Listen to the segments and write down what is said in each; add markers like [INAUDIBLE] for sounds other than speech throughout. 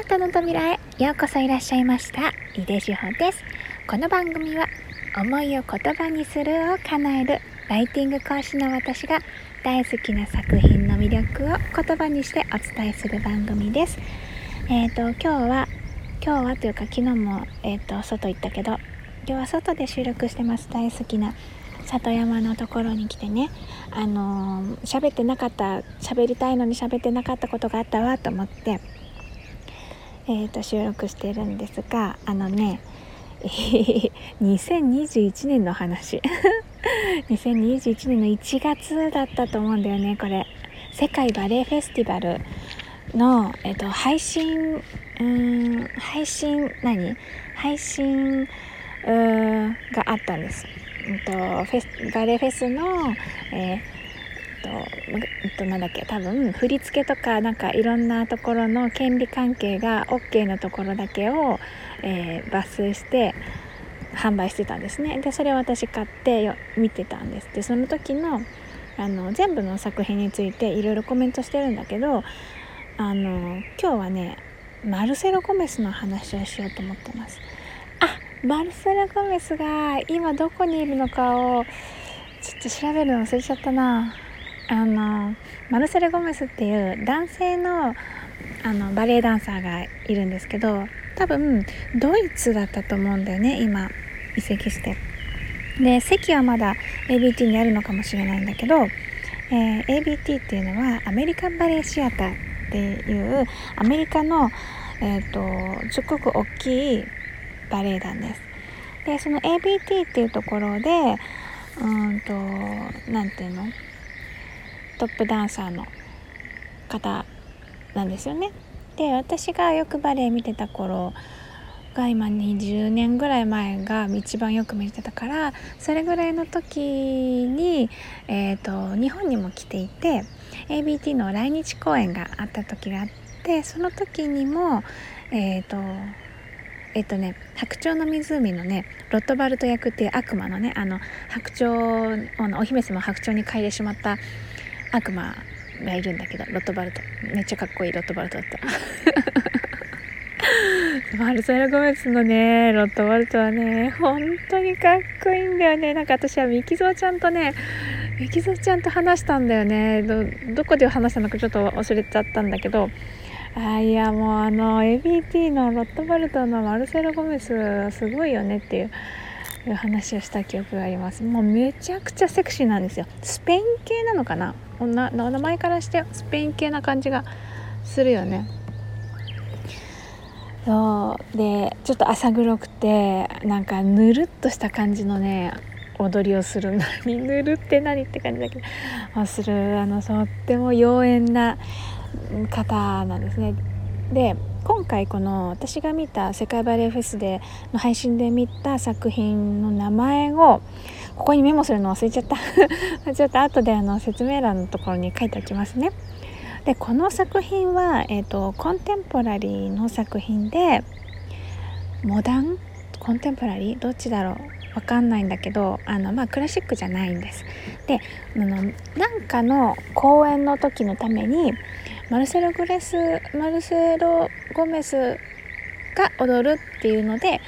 ートの扉へようこそいらっしゃいました。井出志保です。この番組は思いを言葉にするを叶えるライティング講師の私が大好きな作品の魅力を言葉にしてお伝えする番組です。えっ、ー、と今日は今日はというか昨日もえっ、ー、と外行ったけど今日は外で収録してます。大好きな里山のところに来てねあのー、喋ってなかった喋りたいのに喋ってなかったことがあったわと思ってえーと、収録してるんですがあのね [LAUGHS] 2021年の話。[LAUGHS] 2021年の1月だったと思うんだよねこれ。世界バレエフェスティバルの、えーと、配信うん配信何？配信があったんです、えーと、フェスバレエフェスの、えーと、なんだっけ多分振り付けとかなんかいろんなところの権利関係が OK なところだけを、えー、抜粋して販売してたんですね。でそれを私買ってよ見てたんです。でその時のあの全部の作品についていろいろコメントしてるんだけどあの今日はねマルセロ・ゴメスの話をしようと思ってます。あマルセロ・ゴメスが今どこにいるのかをちょっと調べるの忘れちゃったな。あのマルセル・ゴメスっていう男性のあのバレエダンサーがいるんですけど多分ドイツだったと思うんだよね今移籍して。で席はまだ ABT にあるのかもしれないんだけど、えー、ABT っていうのはアメリカンバレエシアターっていうアメリカの、えーと、すごく大きいバレエ団です。でその ABT っていうところでうんと何ていうの？トップダンサーの方なんですよね。で私がよくバレエ見てた頃が今20年ぐらい前が一番よく見てたからそれぐらいの時に、えーと、日本にも来ていて ABT の来日公演があった時があってその時にもえっ、ー、とえっとね「白鳥の湖」のねロットバルト役っていう悪魔のねあの白鳥お姫様を白鳥に嗅いでしまった悪魔がいるんだけどロットバルト。めっちゃかっこいいロットバルトだった。マルセロ・ゴメスのね。ロットバルトはね本当にかっこいいんだよね。なんか私はミキゾーちゃんとねミキゾーちゃんと話したんだよね。どこで話したのかちょっと忘れちゃったんだけど。あいやもうあの ABT のロットバルトのマルセロ・ゴメスすごいよねっていう。いう話をした記憶があります。もうめちゃくちゃセクシーなんですよ。スペイン系なのかな？な名前からしてスペイン系な感じがするよね。そう。でちょっと浅黒くてなんかぬるっとした感じのね踊りをする何 [LAUGHS] ぬるって何って感じだけどするあのとっても妖艶な方なんですね。で今回この私が見た世界バレエフェスでの配信で見た作品の名前をここにメモするの忘れちゃった。[LAUGHS] ちょっと後であの説明欄のところに書いておきますね。でこの作品は、えーと、コンテンポラリーの作品でモダン？コンテンポラリー？どっちだろう？わかんないんだけどあの、まあ、クラシックじゃないんです。であのなんかの公演の時のためにマルセロ・グレスマルセロ・ゴメスが踊るっていうので、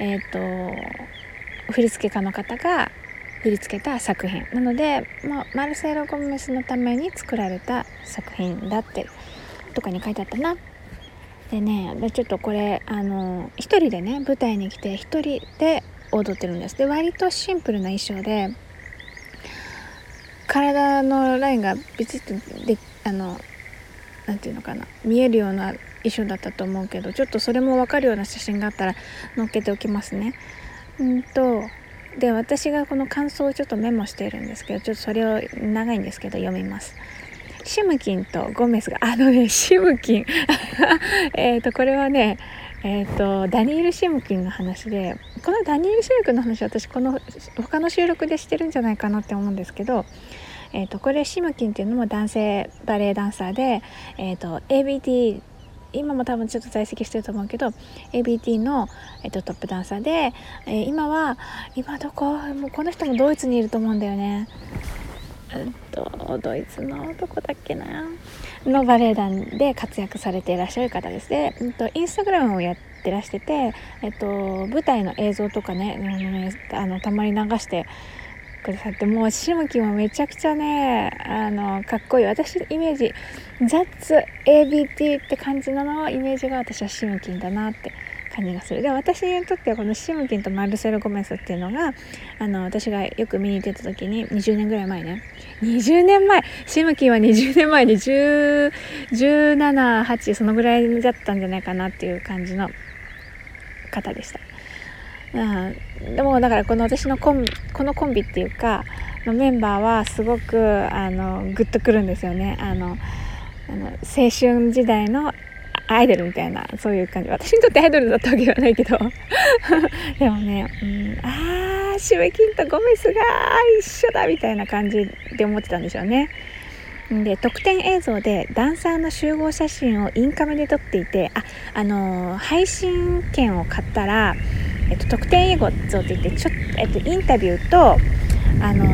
えーと、振付家の方が振り付けた作品なので、まあ、マルセロ・ゴメスのために作られた作品だってとかに書いてあったな。でねちょっとこれあの一人でね舞台に来て一人で踊ってるんですで割とシンプルな衣装で体のラインがビチッとであの何て言うのかな見えるような衣装だったと思うけどちょっとそれも分かるような写真があったら載っけておきますね。うんとで私がこの感想をちょっとメモしているんですけどちょっとそれを長いんですけど読みます。シムキンとゴメスがあのねシムキン [LAUGHS] えっとこれはねえーと、ダニエル・シムキンの話でこのダニエル・シムキンの話私この他の収録でしてるんじゃないかなって思うんですけど、えーと、これシムキンっていうのも男性バレエダンサーで、えーと、ABT 今も多分ちょっと在籍してると思うけど ABT の、えー、とトップダンサーで、えー、今は今どこもうこの人もドイツにいると思うんだよね。うんとドイツのどこだっけな。のバレエ団で活躍されていらっしゃる方です。で、うんと、インスタグラムをやってらしてて、えっと、舞台の映像とかねあのたまに流してくださってもうしむきもめちゃくちゃねあのかっこいい。私のイメージザッツ ABT って感じのイメージが私はしむきんだなって感じがする。で私にとってはこのシムキンとマルセロ・ゴメスっていうのがあの私がよく見に行ってた時に20年ぐらい前ね。20年前。シムキンは20年前に1718そのぐらいだったんじゃないかなっていう感じの方でした。うん、でもだからこの私のコンこのコンビっていうかのメンバーはすごくあのグッとくるんですよね。あのあの青春時代のアイドルみたいなそういう感じ。私にとってアイドルだったわけではないけど。[LAUGHS] でもね、うん、ああシュメキンとゴメスが一緒だみたいな感じで思ってたんでしょうね。で特典映像でダンサーの集合写真をインカメで撮っていてあ、あのー、配信券を買ったら、えっと、特典映像って言ってちょっと、えっと、インタビューと、あの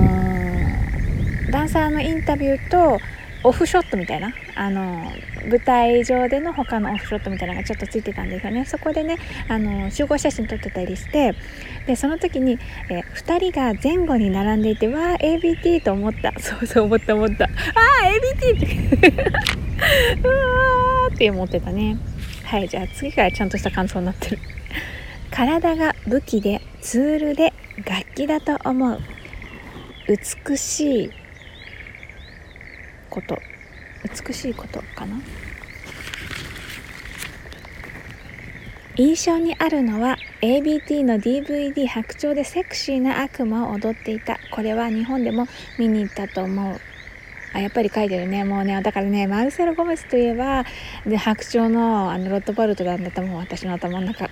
ー、ダンサーのインタビューとオフショットみたいな？あの舞台上での他のオフショットみたいなのがちょっとついてたんですよね。そこでねあの集合写真撮ってたりしてでその時に、えー、2人が前後に並んでいてわあ ABT と思った。[LAUGHS] そうそう思った思った。ああ ABT って。[LAUGHS] うわーって思ってたね。はいじゃあ次からちゃんとした感想になってる。体が武器でツールで楽器だと思う。美しいこと。美しいことかな？印象にあるのは ABT の DVD 白鳥でセクシーな悪魔を踊っていた。これは日本でも見に行ったと思う。あやっぱり書いてるね。もうねだからねマルセロ・ゴメスといえばで白鳥のあのロットバルトなんだと思う。私の頭の中。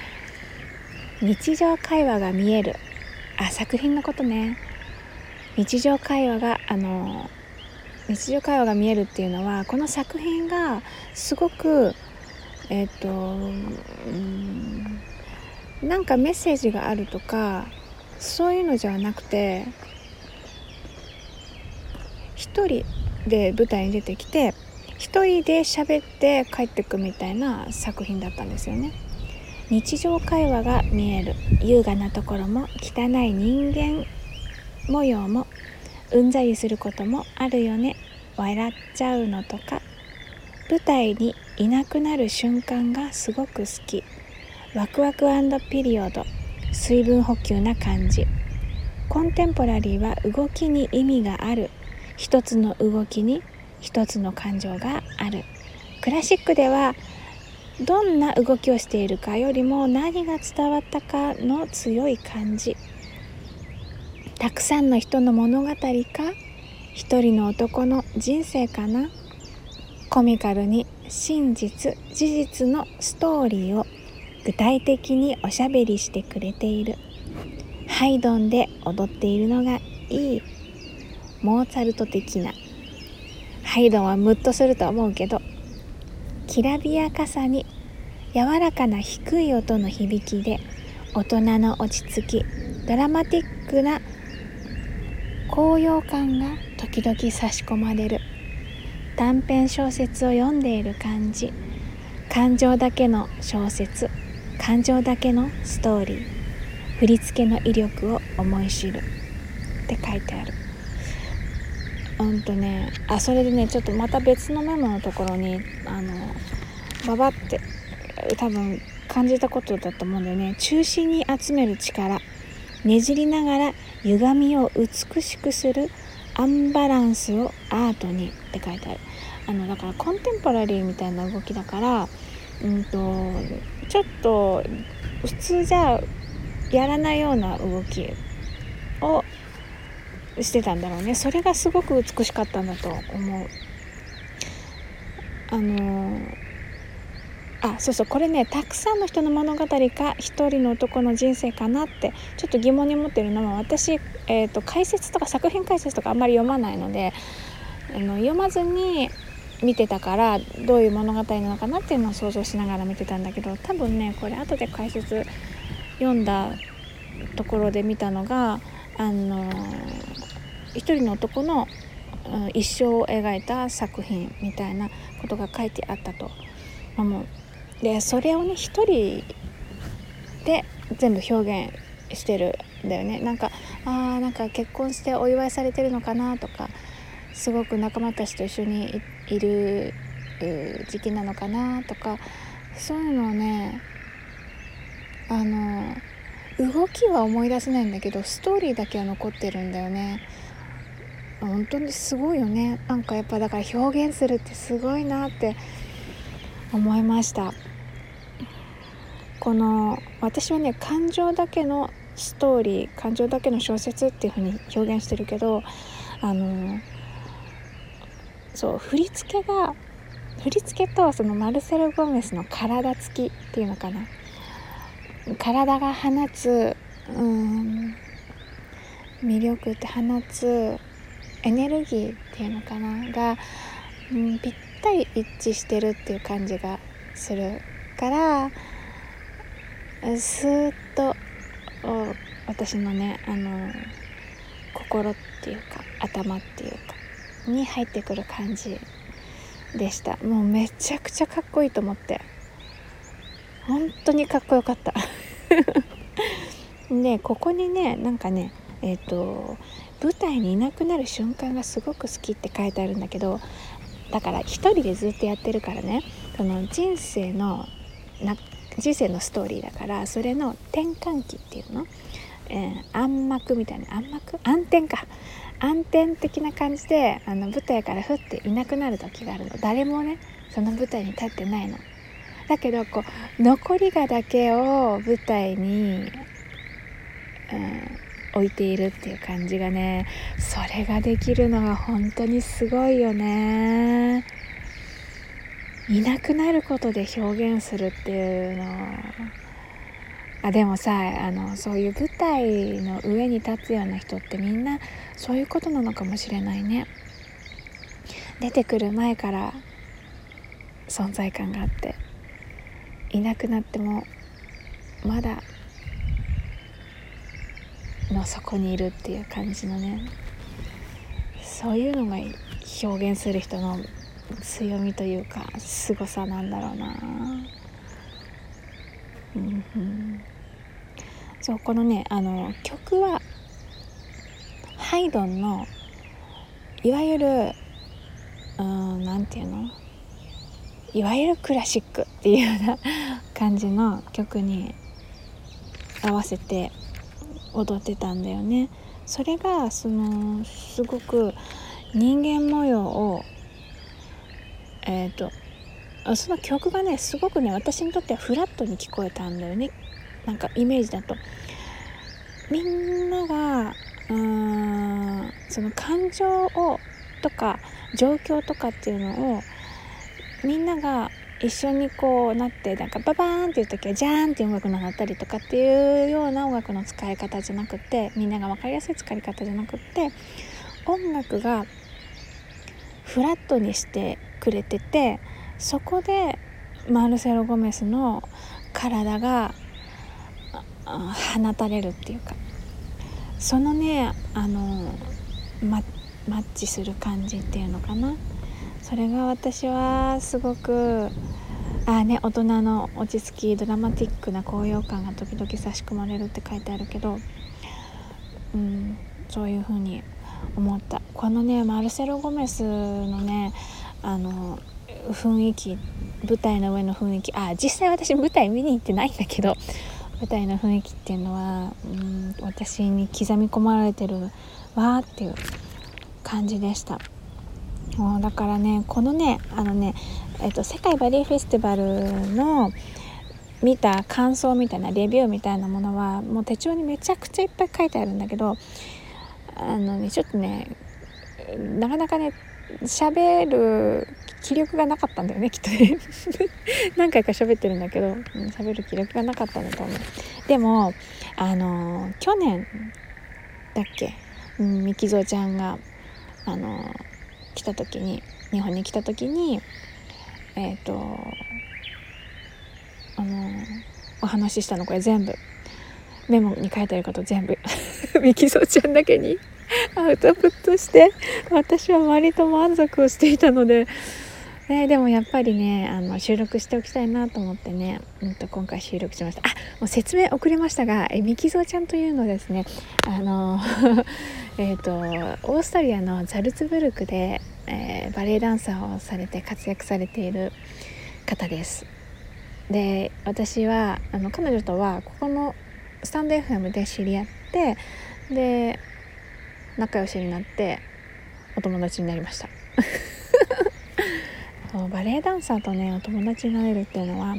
[LAUGHS] 日常会話が見える。あ作品のことね。日常会話があの日常会話が見えるっていうのはこの作品がすごくえっ、ー、とうんなんかメッセージがあるとかそういうのじゃなくて一人で舞台に出てきて一人で喋って帰ってくみたいな作品だったんですよね。日常会話が見える優雅なところも汚い人間模様もうんざりすることもあるよね。笑っちゃうのとか。舞台にいなくなる瞬間がすごく好き。ワクワクピリオド。水分補給な感じ。コンテンポラリーは動きに意味がある。一つの動きに一つの感情がある。クラシックではどんな動きをしているかよりも何が伝わったかの強い感じ。たくさんの人の物語か一人の男の人生かなコミカルに真実事実のストーリーを具体的におしゃべりしてくれている。ハイドンで踊っているのがいい。モーツァルト的な。ハイドンはムッとすると思うけどきらびやかさに柔らかな低い音の響きで大人の落ち着きドラマティックな高揚感が時々差し込まれる。短編小説を読んでいる感じ。感情だけの小説。感情だけのストーリー。振り付けの威力を思い知る。って書いてある。うんとねあそれでねちょっとまた別のメモのところにあのババって多分感じたことだと思うんだよね。中心に集める力。ねじりながら歪みを美しくするアンバランスをアートにって書いてある。あのだからコンテンポラリーみたいな動きだからうんとちょっと普通じゃやらないような動きをしてたんだろうね。それがすごく美しかったんだと思う。あのあそうそうこれねたくさんの人の物語か一人の男の人生かなってちょっと疑問に思ってるのは私、えーと、解説とか作品解説とかあんまり読まないのであの読まずに見てたからどういう物語なのかなっていうのを想像しながら見てたんだけど多分ねこれ後で解説読んだところで見たのがあの一人の男の、一生を描いた作品みたいなことが書いてあったと思う。でそれをね一人で全部表現してるんだよね。なんかあーなんか結婚してお祝いされてるのかなとかすごく仲間たちと一緒にいる時期なのかなとかそういうのをねあの動きは思い出せないんだけどストーリーだけは残ってるんだよね。本当にすごいよね。なんかやっぱだから表現するってすごいなって思いました。この私はね感情だけのストーリー感情だけの小説っていう風に表現してるけどあのそう振り付けが振り付けとそのマルセル・ゴメスの体つきっていうのかな。体が放つうん魅力って放つエネルギーっていうのかな。が、うん、ぴったり一致してるっていう感じがするからスーッと私のねあの心っていうか頭っていうかに入ってくる感じでした。もうめちゃくちゃかっこいいと思って。本当にかっこよかった。[LAUGHS] でここにねなんかねえっ、ー、と舞台にいなくなる瞬間がすごく好きって書いてあるんだけどだから一人でずっとやってるからねその人生の人生のストーリーだからそれの転換期っていうの、えー、暗幕みたいな。暗幕？暗転か。暗転的な感じであの舞台からふっていなくなる時があるの。誰もねその舞台に立ってないの。だけどこう残りがだけを舞台に、うん、置いているっていう感じがねそれができるのが本当にすごいよね。いなくなることで表現するっていうのあでもさあのそういう舞台の上に立つような人ってみんなそういうことなのかもしれないね。出てくる前から存在感があって。いなくなってもまだの底にいるっていう感じのね。そういうのが表現する人の強みというか凄さなんだろうな、うん、うん、そうこのねあの曲はハイドンのいわゆる何て言うの？いわゆるクラシックっていうような [LAUGHS] 感じの曲に合わせて踊ってたんだよね。それがそのすごく人間模様をえっ、ー、とその曲がねすごくね私にとってはフラットに聞こえたんだよねなんかイメージだと。みんながうーんその感情をとか状況とかっていうのをみんなが一緒にこうなってなんかババーンっていう時はジャーンっていう音楽が鳴ったりとかっていうような音楽の使い方じゃなくてみんなが分かりやすい使い方じゃなくって音楽がフラットにしてくれててそこでマルセロ・ゴメスの体が放たれるっていうかそのねあのマッチする感じっていうのかな。それが私はすごくあね大人の落ち着きドラマティックな高揚感が時々差し込まれるって書いてあるけど、うん、そういう風に思った。このねマルセロ・ゴメスのねあの雰囲気舞台の上の雰囲気。あ実際私舞台見に行ってないんだけど舞台の雰囲気っていうのはうん私に刻み込まれてるわーっていう感じでした。もうだからねこのねあのね、えっと、世界バレエフェスティバルの見た感想みたいなレビューみたいなものはもう手帳にめちゃくちゃいっぱい書いてあるんだけどあのねちょっとねなかなかね喋る気力がなかったんだよねきっとね。[LAUGHS] 何回か喋ってるんだけど喋る気力がなかったんだと思う。でもあの去年だっけ、うん、みきぞちゃんがあの来た時に日本に来た時にえっ、ー、とあのお話ししたのこれ全部。メモに書いてあること全部。みきぞちゃんだけにアウトプットして私は割と満足をしていたので、ね、でもやっぱりねあの収録しておきたいなと思ってね、うん、と今回収録しました。あもう説明遅れましたがえミキゾーちゃんというのですねあの [LAUGHS] えとオーストリアのザルツブルクで、えー、バレエダンサーをされて活躍されている方です。で私はあの彼女とはここのスタンド FM で知り合ってで仲良しになってお友達になりました。[LAUGHS] バレエダンサーとねお友達になれるっていうのは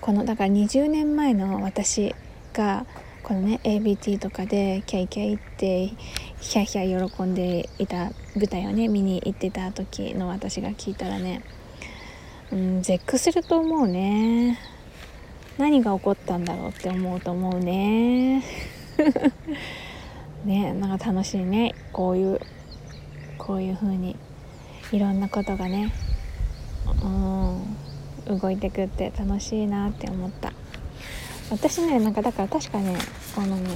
このだから20年前の私がこのね ABT とかでキャイキャイってヒャヒャ喜んでいた舞台をね見に行ってた時の私が聞いたらねうん絶句すると思うね。何が起こったんだろうって思うと思うね。[LAUGHS] ねなんか楽しいね。こういうこういう風にいろんなことがねうん動いてくって楽しいなって思った。私ねなんかだから確かねこのね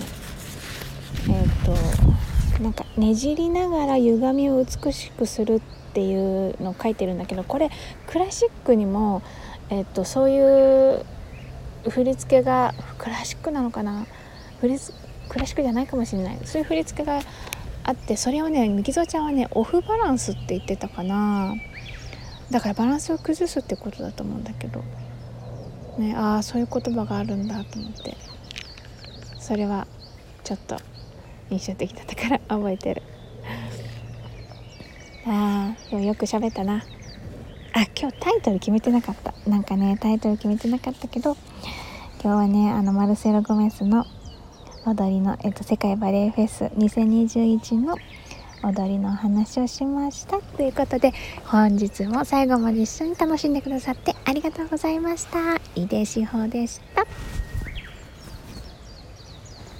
えっ、ー、となんかねじりながら歪みを美しくするっていうのを書いてるんだけどこれクラシックにも、えっ、とそういう振り付けがクラシックなのかな？振りクラシックじゃないかもしれない。そういう振り付けがあってそれをねみきぞちゃんはねオフバランスって言ってたかな。だからバランスを崩すってことだと思うんだけど、ね、ああそういう言葉があるんだと思って。それはちょっと印象的だったから覚えてる。ああでもよく喋ったな。あ今日タイトル決めてなかった。なんかねタイトル決めてなかったけど今日はねあのマルセロ・ゴメスの踊りの、えっと、世界バレエフェス2021の踊りのお話をしました。ということで本日も最後まで一緒に楽しんでくださってありがとうございました。井出志保でした。